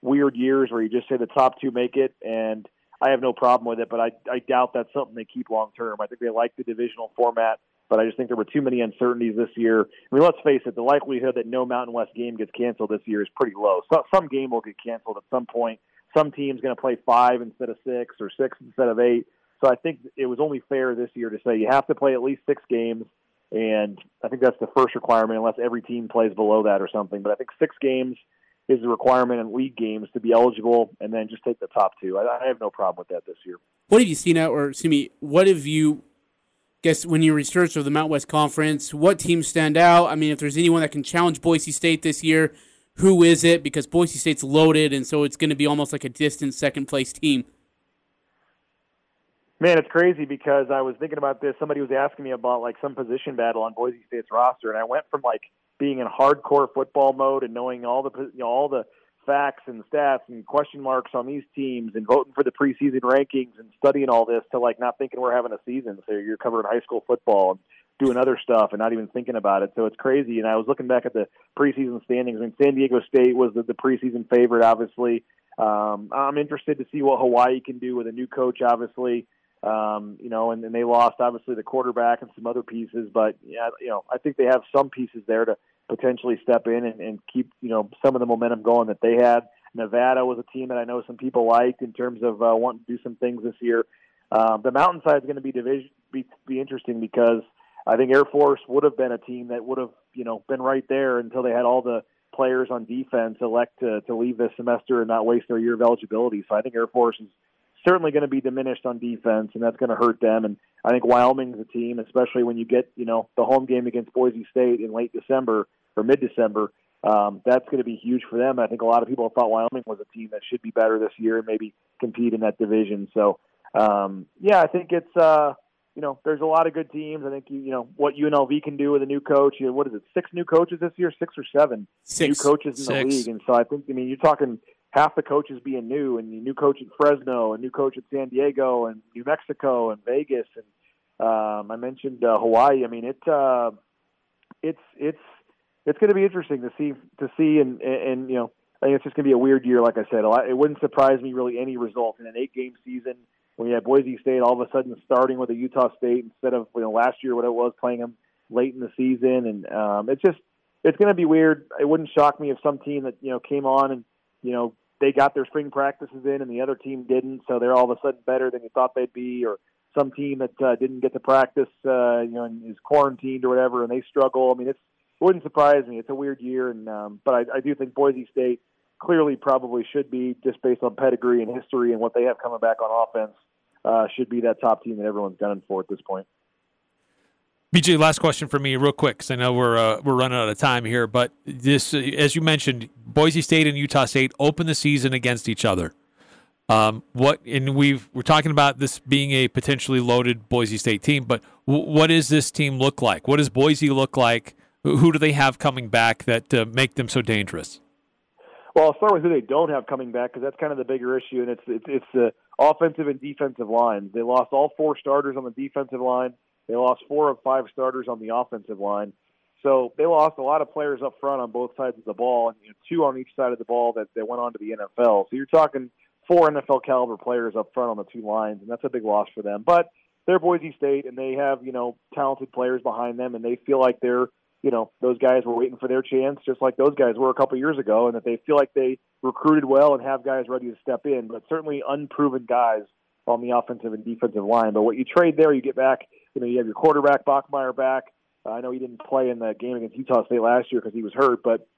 weird years where you just say the top two make it, and I have no problem with it. But I I doubt that's something they keep long term. I think they like the divisional format, but I just think there were too many uncertainties this year. I mean, let's face it, the likelihood that no Mountain West game gets canceled this year is pretty low. So, some game will get canceled at some point. Some team's going to play five instead of six, or six instead of eight. So I think it was only fair this year to say you have to play at least six games and I think that's the first requirement, unless every team plays below that or something. But I think six games is the requirement in league games to be eligible, and then just take the top two. I, I have no problem with that this year. What have you seen out, or excuse me, what have you? Guess when you research of the Mount West Conference, what teams stand out? I mean, if there's anyone that can challenge Boise State this year, who is it? Because Boise State's loaded, and so it's going to be almost like a distant second place team. Man, it's crazy because I was thinking about this. Somebody was asking me about like some position battle on Boise State's roster, and I went from like being in hardcore football mode and knowing all the you know, all the facts and stats and question marks on these teams and voting for the preseason rankings and studying all this to like not thinking we're having a season. So you're covering high school football doing other stuff and not even thinking about it. So it's crazy. And I was looking back at the preseason standings. I mean, San Diego State was the, the preseason favorite, obviously. Um, I'm interested to see what Hawaii can do with a new coach, obviously. Um, you know, and, and they lost obviously the quarterback and some other pieces, but yeah, you know, I think they have some pieces there to potentially step in and, and keep you know some of the momentum going that they had. Nevada was a team that I know some people liked in terms of uh, wanting to do some things this year. Um, the Mountainside is going to be division be, be interesting because I think Air Force would have been a team that would have you know been right there until they had all the players on defense elect to, to leave this semester and not waste their year of eligibility. So I think Air Force is certainly going to be diminished on defense, and that's going to hurt them. And I think Wyoming's a team, especially when you get you know the home game against Boise State in late December or mid December. Um, that's going to be huge for them. I think a lot of people have thought Wyoming was a team that should be better this year and maybe compete in that division. So, um, yeah, I think it's uh, you know there's a lot of good teams. I think you, you know what UNLV can do with a new coach. You know, what is it? Six new coaches this year, six or seven six. new coaches in six. the league. And so I think I mean you're talking half the coaches being new, and a new coach at Fresno, a new coach at San Diego, and New Mexico, and Vegas, and um, I mentioned uh, Hawaii. I mean, it uh, it's it's it's going to be interesting to see to see, and and you know, I think it's just going to be a weird year. Like I said, it wouldn't surprise me really any result in an eight game season. When you had Boise State all of a sudden starting with a Utah State instead of you know last year what it was playing them late in the season, and um, it's just it's going to be weird. It wouldn't shock me if some team that you know came on and you know they got their spring practices in and the other team didn't, so they're all of a sudden better than you thought they'd be, or some team that uh, didn't get to practice, uh, you know, and is quarantined or whatever, and they struggle. I mean, it's it wouldn't surprise me. It's a weird year, and um, but I, I do think Boise State clearly probably should be just based on pedigree and history and what they have coming back on offense. Uh, should be that top team that everyone's gunning for at this point. BJ, last question for me, real quick, because I know we're uh, we're running out of time here. But this, as you mentioned, Boise State and Utah State open the season against each other. Um, what and we've we're talking about this being a potentially loaded Boise State team, but w- what does this team look like? What does Boise look like? Who do they have coming back that uh, make them so dangerous? Well, I'll start with who they don't have coming back because that's kind of the bigger issue, and it's it's, it's the offensive and defensive line. They lost all four starters on the defensive line. They lost four of five starters on the offensive line. So they lost a lot of players up front on both sides of the ball, and you know, two on each side of the ball that, that went on to the NFL. So you're talking four NFL caliber players up front on the two lines, and that's a big loss for them. But they're Boise State, and they have you know talented players behind them, and they feel like they're you know those guys were waiting for their chance, just like those guys were a couple years ago, and that they feel like they recruited well and have guys ready to step in, but certainly unproven guys on the offensive and defensive line. But what you trade there, you get back. You know, you have your quarterback Bachmeier back. Uh, I know he didn't play in the game against Utah State last year because he was hurt, but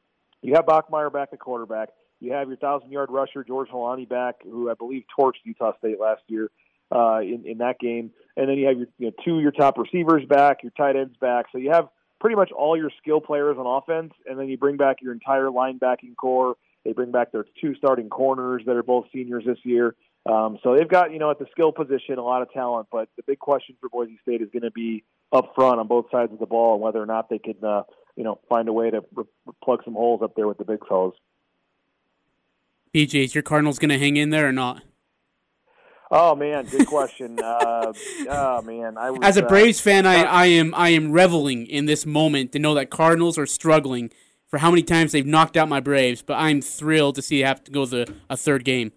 you have Bachmeier back at quarterback. You have your thousand yard rusher George Holani back, who I believe torched Utah State last year uh, in in that game, and then you have your you know, two of your top receivers back, your tight ends back. So you have pretty much all your skill players on offense, and then you bring back your entire linebacking core. They bring back their two starting corners that are both seniors this year. Um, so they've got, you know, at the skill position, a lot of talent. But the big question for Boise State is going to be up front on both sides of the ball and whether or not they can, uh, you know, find a way to re- plug some holes up there with the big fellows. BJ, is your Cardinals going to hang in there or not? Oh man, good question. uh, oh man, I was, as a uh, Braves fan, I, I am I am reveling in this moment to know that Cardinals are struggling for how many times they've knocked out my Braves, but I'm thrilled to see have to go to a third game.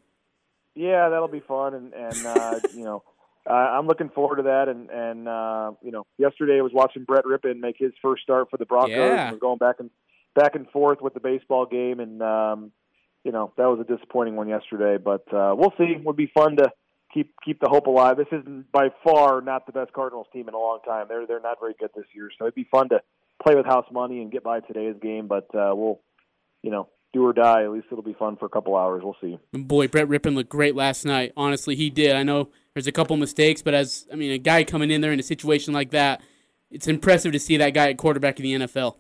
Yeah, that'll be fun, and and uh, *laughs* you know, uh, I'm looking forward to that. And and uh, you know, yesterday I was watching Brett Rypien make his first start for the Broncos. Yeah. And we're going back and back and forth with the baseball game, and um, you know, that was a disappointing one yesterday. But uh, we'll see. It would be fun to keep keep the hope alive. This isn't by far not the best Cardinals team in a long time. They're they're not very good this year, so it'd be fun to play with house money and get by today's game. But uh, we'll, you know, do or die. At least it'll be fun for a couple hours. We'll see. Boy, Brett Rypien looked great last night. Honestly, he did. I know there's a couple mistakes, but as I mean, a guy coming in there in a situation like that, it's impressive to see that guy at quarterback in the NFL.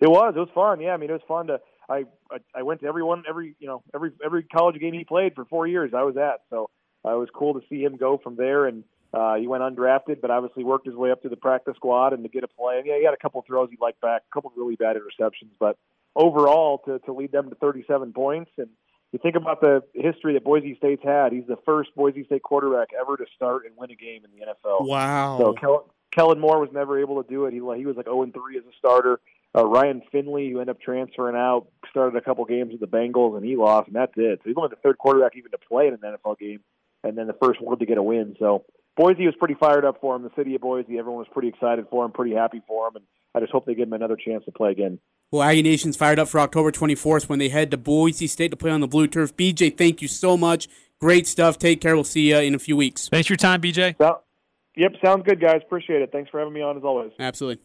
It was. It was fun. Yeah, I mean, it was fun to. I I, I went to every one, every you know, every every college game he played for four years. I was at. So uh, it was cool to see him go from there, and uh, he went undrafted, but obviously worked his way up to the practice squad and to get a play. And yeah, he had a couple throws he liked back, a couple really bad interceptions, but overall to to lead them to 37 points and. You think about the history that Boise State's had. He's the first Boise State quarterback ever to start and win a game in the NFL. Wow. So Kel- Kellen Moore was never able to do it. He he was like 0 and 3 as a starter. Uh, Ryan Finley, who ended up transferring out, started a couple games with the Bengals and he lost, and that's it. So he's only the third quarterback even to play in an NFL game, and then the first one to get a win. So Boise was pretty fired up for him. The city of Boise, everyone was pretty excited for him, pretty happy for him, and I just hope they give him another chance to play again. Well, Aggie Nation's fired up for October 24th when they head to Boise State to play on the blue turf. BJ, thank you so much. Great stuff. Take care. We'll see you in a few weeks. Thanks for your time, BJ. So, yep, sounds good, guys. Appreciate it. Thanks for having me on as always. Absolutely.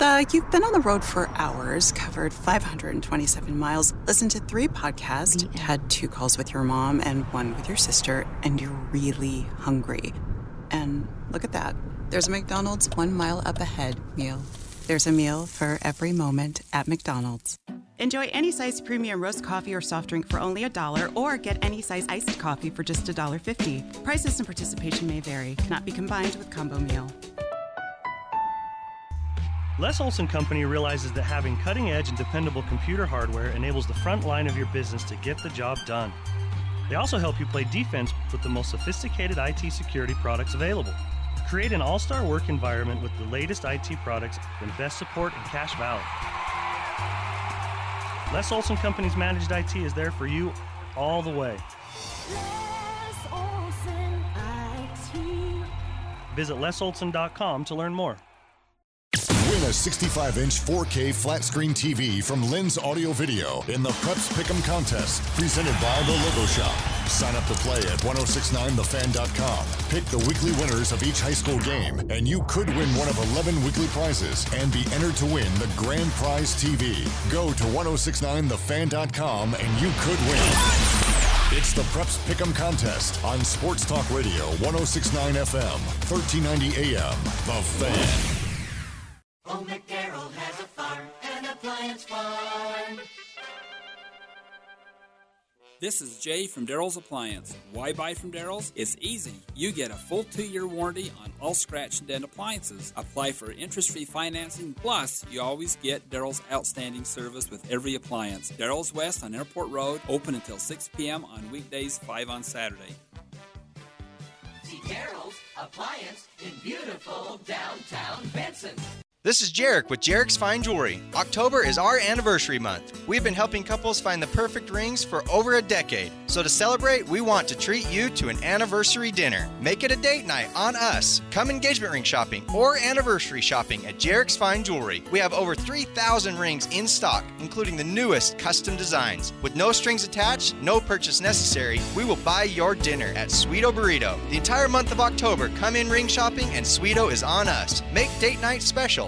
Uh, you've been on the road for hours, covered 527 miles, listened to three podcasts, had two calls with your mom and one with your sister, and you're really hungry. And look at that. There's a McDonald's one mile up ahead meal. There's a meal for every moment at McDonald's. Enjoy any size premium roast coffee or soft drink for only a dollar, or get any size iced coffee for just a dollar fifty. Prices and participation may vary. Cannot be combined with combo meal. Les Olson Company realizes that having cutting edge and dependable computer hardware enables the front line of your business to get the job done. They also help you play defense with the most sophisticated IT security products available. Create an all star work environment with the latest IT products and best support in Cache Valley. Les Olson Company's managed IT is there for you all the way. Visit lesolson.com to learn more. A 65 inch 4K flat screen TV from Lens Audio Video in the Preps Pick'em contest presented by The Logo Shop. Sign up to play at 1069thefan.com. Pick the weekly winners of each high school game, and you could win one of 11 weekly prizes and be entered to win the grand prize TV. Go to 1069thefan.com and you could win. It's the Preps Pick'em contest on Sports Talk Radio 1069 FM, 1390 AM. The Fan. Old McDarrell has a farm, an appliance farm. This is Jay from Daryl's Appliance. Why buy from Daryl's? It's easy. You get a full two year warranty on all scratch and dent appliances. Apply for interest free financing, plus, you always get Daryl's outstanding service with every appliance. Daryl's West on Airport Road, open until 6 p.m. on weekdays, 5 on Saturday. See Daryl's Appliance in beautiful downtown Benson. This is Jarek with Jarek's Fine Jewelry. October is our anniversary month. We've been helping couples find the perfect rings for over a decade. So to celebrate, we want to treat you to an anniversary dinner. Make it a date night on us. Come engagement ring shopping or anniversary shopping at Jarek's Fine Jewelry. We have over 3,000 rings in stock, including the newest custom designs. With no strings attached, no purchase necessary, we will buy your dinner at Sweeto Burrito. The entire month of October, come in ring shopping and Sweeto is on us. Make date night special.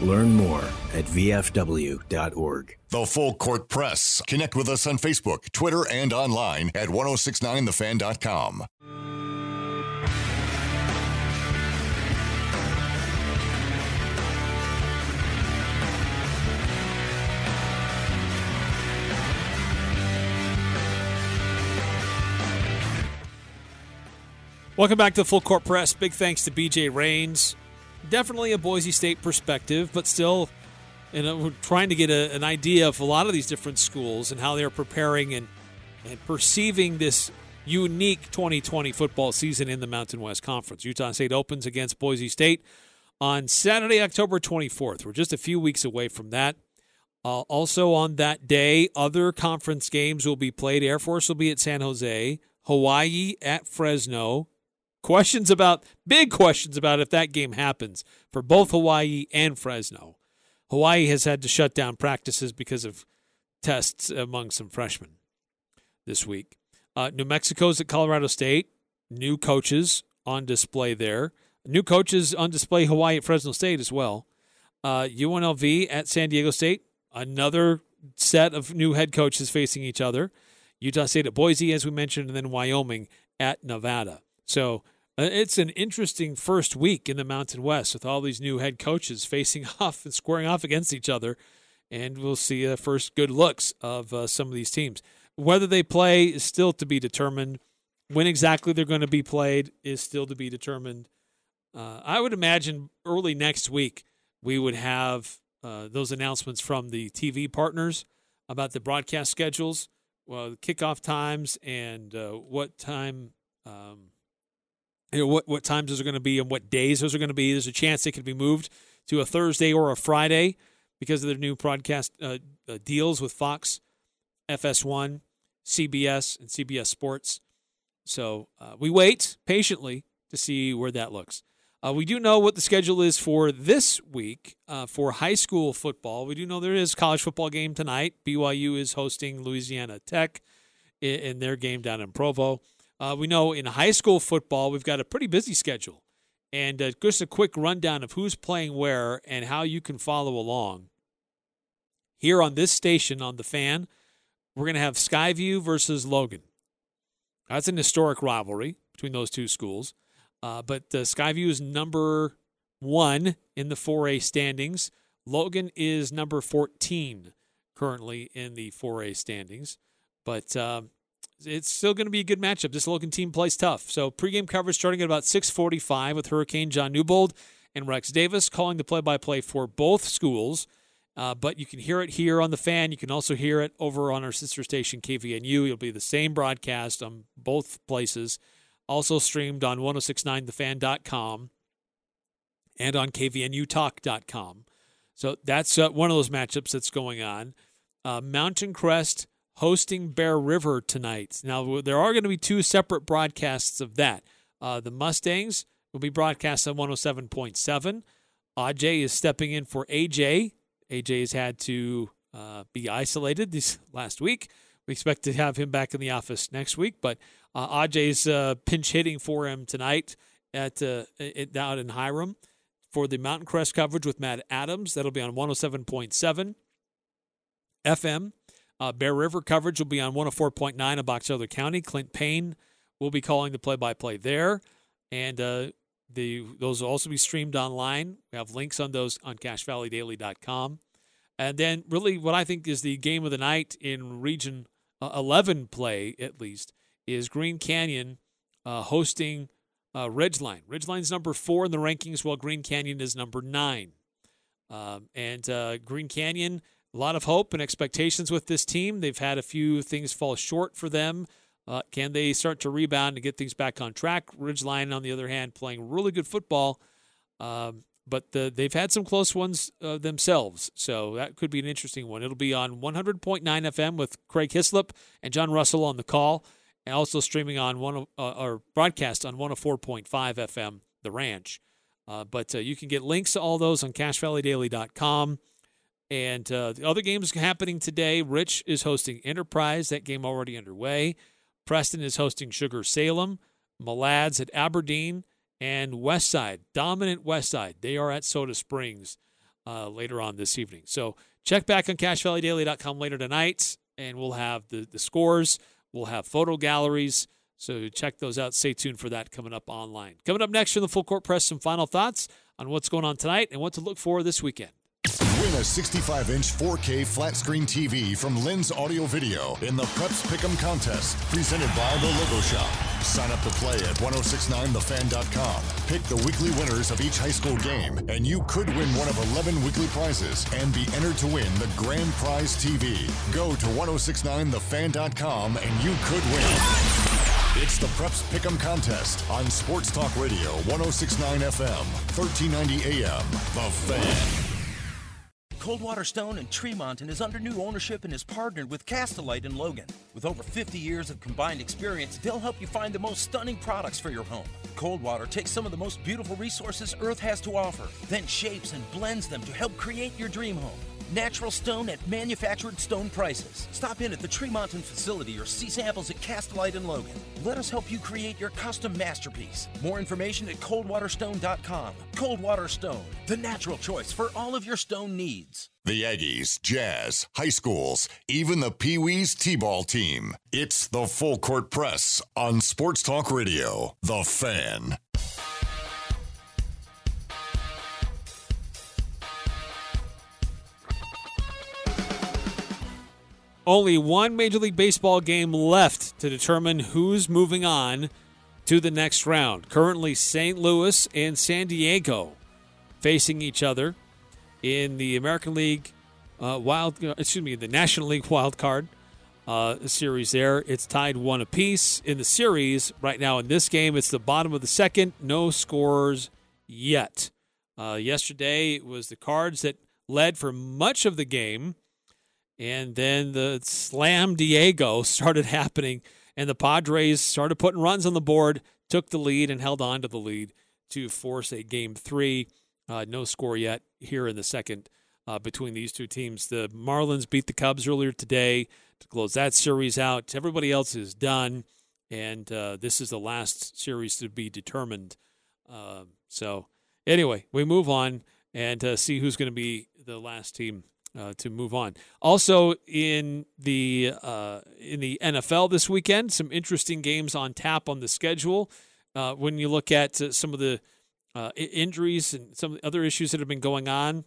Learn more at VFW.org. The Full Court Press. Connect with us on Facebook, Twitter, and online at 1069thefan.com. Welcome back to the Full Court Press. Big thanks to BJ Rains. Definitely a Boise State perspective, but still, you know, we're trying to get a, an idea of a lot of these different schools and how they're preparing and, and perceiving this unique 2020 football season in the Mountain West Conference. Utah State opens against Boise State on Saturday, October 24th. We're just a few weeks away from that. Uh, also on that day, other conference games will be played. Air Force will be at San Jose, Hawaii at Fresno, questions about big questions about if that game happens for both Hawaii and Fresno. Hawaii has had to shut down practices because of tests among some freshmen this week. Uh, New Mexico's at Colorado State. New coaches on display there. New coaches on display Hawaii at Fresno State as well. Uh, UNLV at San Diego State. Another set of new head coaches facing each other. Utah State at Boise, as we mentioned, and then Wyoming at Nevada. So it's an interesting first week in the Mountain West with all these new head coaches facing *laughs* off and squaring off against each other. And we'll see the first good looks of uh, some of these teams. Whether they play is still to be determined. When exactly they're going to be played is still to be determined. Uh, I would imagine early next week we would have uh, those announcements from the TV partners about the broadcast schedules, well, the kickoff times, and uh, what time. Um, you know, what, what times those are going to be and what days those are going to be. There's a chance they could be moved to a Thursday or a Friday because of their new broadcast uh, uh, deals with Fox, FS1, CBS, and CBS Sports. So uh, we wait patiently to see where that looks. Uh, we do know what the schedule is for this week uh, for high school football. We do know there is college football game tonight. BYU is hosting Louisiana Tech in, in their game down in Provo. Uh, we know in high school football, we've got a pretty busy schedule. And uh, just a quick rundown of who's playing where and how you can follow along. Here on this station, on The Fan, we're going to have Skyview versus Logan. That's an historic rivalry between those two schools. Uh, but uh, Skyview is number one in the 4A standings. Logan is number 14 currently in the 4A standings. But um, it's still going to be a good matchup. This Logan team plays tough. So pregame coverage starting at about 6:45 with Hurricane John Newbold and Rex Davis calling the play-by-play for both schools. Uh, but you can hear it here on the fan. You can also hear it over on our sister station KVNU. It'll be the same broadcast on both places. Also streamed on 1069thefan.com and on kvnutalk.com. So that's uh, one of those matchups that's going on. Uh, Mountain Crest hosting Bear River tonight. Now, there are going to be two separate broadcasts of that. Uh, the Mustangs will be broadcast on 107.7. Aj is stepping in for AJ. AJ has had to uh, be isolated this *laughs* last week. We expect to have him back in the office next week, but uh, Ajay's uh, pinch hitting for him tonight at uh, out in Hyrum for the Mountain Crest coverage with Matt Adams. That'll be on 107.7 FM. Uh, Bear River coverage will be on 104.9 of Box Elder County. Clint Payne will be calling the play-by-play there, and uh, the those will also be streamed online. We have links on those on CacheValleyDaily.com. And then, really, what I think is the game of the night in Region uh, 11 play, at least, is Green Canyon uh, hosting uh, Ridgeline. Ridgeline's number four in the rankings, while Green Canyon is number nine. Um, and uh, Green Canyon, a lot of hope and expectations with this team. They've had a few things fall short for them. Uh, can they start to rebound and get things back on track? Ridgeline, on the other hand, playing really good football, um, but the, they've had some close ones uh, themselves. So that could be an interesting one. It'll be on 100.9 FM with Craig Hislop and John Russell on the call, and also streaming on one uh, or broadcast on 104.5 FM, The Ranch. Uh, but uh, you can get links to all those on CacheValleyDaily.com. And uh, the other games happening today. Rich is hosting Enterprise. That game already underway. Preston is hosting Sugar Salem, Malads at Aberdeen, and Westside, dominant Westside. They are at Soda Springs uh, later on this evening. So check back on CacheValleyDaily.com later tonight, and we'll have the, the scores. We'll have photo galleries. So check those out. Stay tuned for that coming up online. Coming up next from the Full Court Press, some final thoughts on what's going on tonight and what to look for this weekend. A 65 inch 4K flat screen TV from Lens Audio Video in the Preps Pick'em contest presented by The Logo Shop. Sign up to play at 1069thefan.com. Pick the weekly winners of each high school game, and you could win one of 11 weekly prizes and be entered to win the grand prize TV. Go to 1069thefan.com and you could win. It's the Preps Pick'em contest on Sports Talk Radio 1069 FM, 1390 AM. The Fan. Coldwater Stone and Tremonton is under new ownership and is partnered with Castlelite in Logan. With over 50 years of combined experience, they'll help you find the most stunning products for your home. Coldwater takes some of the most beautiful resources Earth has to offer, then shapes and blends them to help create your dream home. Natural stone at manufactured stone prices. Stop in at the Tremonton facility or see samples at Castlelite and Logan. Let us help you create your custom masterpiece. More information at coldwaterstone.com. Coldwater Stone, the natural choice for all of your stone needs. The Aggies, Jazz, high schools, even the Pee Wees T ball team. It's the Full Court Press on Sports Talk Radio. The Fan. Only one Major League Baseball game left to determine who's moving on to the next round. Currently, St. Louis and San Diego facing each other in the American League uh, wild. Excuse me, the National League wild card uh, series. There, it's tied one apiece in the series right now. In this game, it's the bottom of the second. No scores yet. Uh, yesterday, it was the Cards that led for much of the game. And then the slam Diego started *laughs* happening, and the Padres started putting runs on the board, took the lead, and held on to the lead to force a game three. Uh, no score yet here in the second uh, between these two teams. The Marlins beat the Cubs earlier today to close that series out. Everybody else is done, and uh, this is the last series to be determined. Um, so, anyway, we move on and uh, see who's going to be the last team uh, to move on. Also in the uh, in the NFL this weekend, some interesting games on tap on the schedule. Uh, when you look at uh, some of the uh, injuries and some other issues that have been going on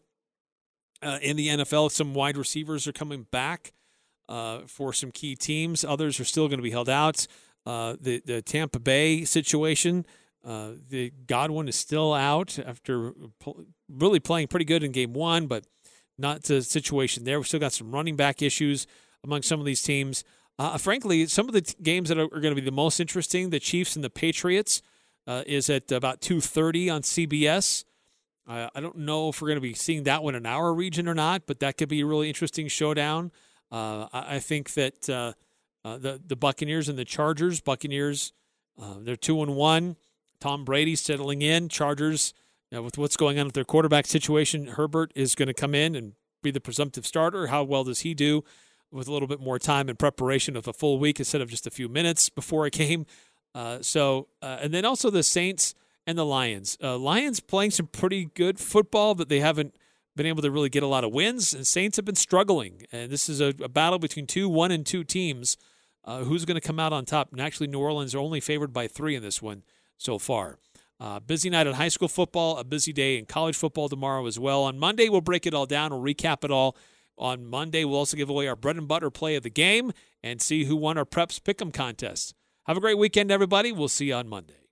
uh, in the NFL, some wide receivers are coming back for some key teams. Others are still going to be held out. the the Tampa Bay situation the Godwin is still out after really playing pretty good in game one, but not the situation there. We've still got some running back issues among some of these teams. Uh, frankly, some of the t- games that are, are going to be the most interesting, the Chiefs and the Patriots, uh, is at about 2.30 on CBS. Uh, I don't know if we're going to be seeing that one in our region or not, but that could be a really interesting showdown. Uh, I, I think that uh, uh, the the Buccaneers and the Chargers, Buccaneers, they're two and one. Tom Brady settling in. Chargers, know, with what's going on with their quarterback situation, Herbert is going to come in and be the presumptive starter. How well does he do with a little bit more time and preparation of a full week instead of just a few minutes before a game? *laughs* Uh, so, uh, and then also the Saints and the Lions. Uh, Lions playing some pretty good football, but they haven't been able to really get a lot of wins. And Saints have been struggling. And this is a, a battle between two one and two teams. Uh, who's going to come out on top? And actually, New Orleans are only favored by three in this one so far. Uh, busy night at high school football, a busy day in college football tomorrow as well. On Monday, we'll break it all down. We'll recap it all. On Monday, we'll also give away our bread and butter play of the game and see who won our Preps Pick'em contest. Have a great weekend, everybody. We'll see you on Monday.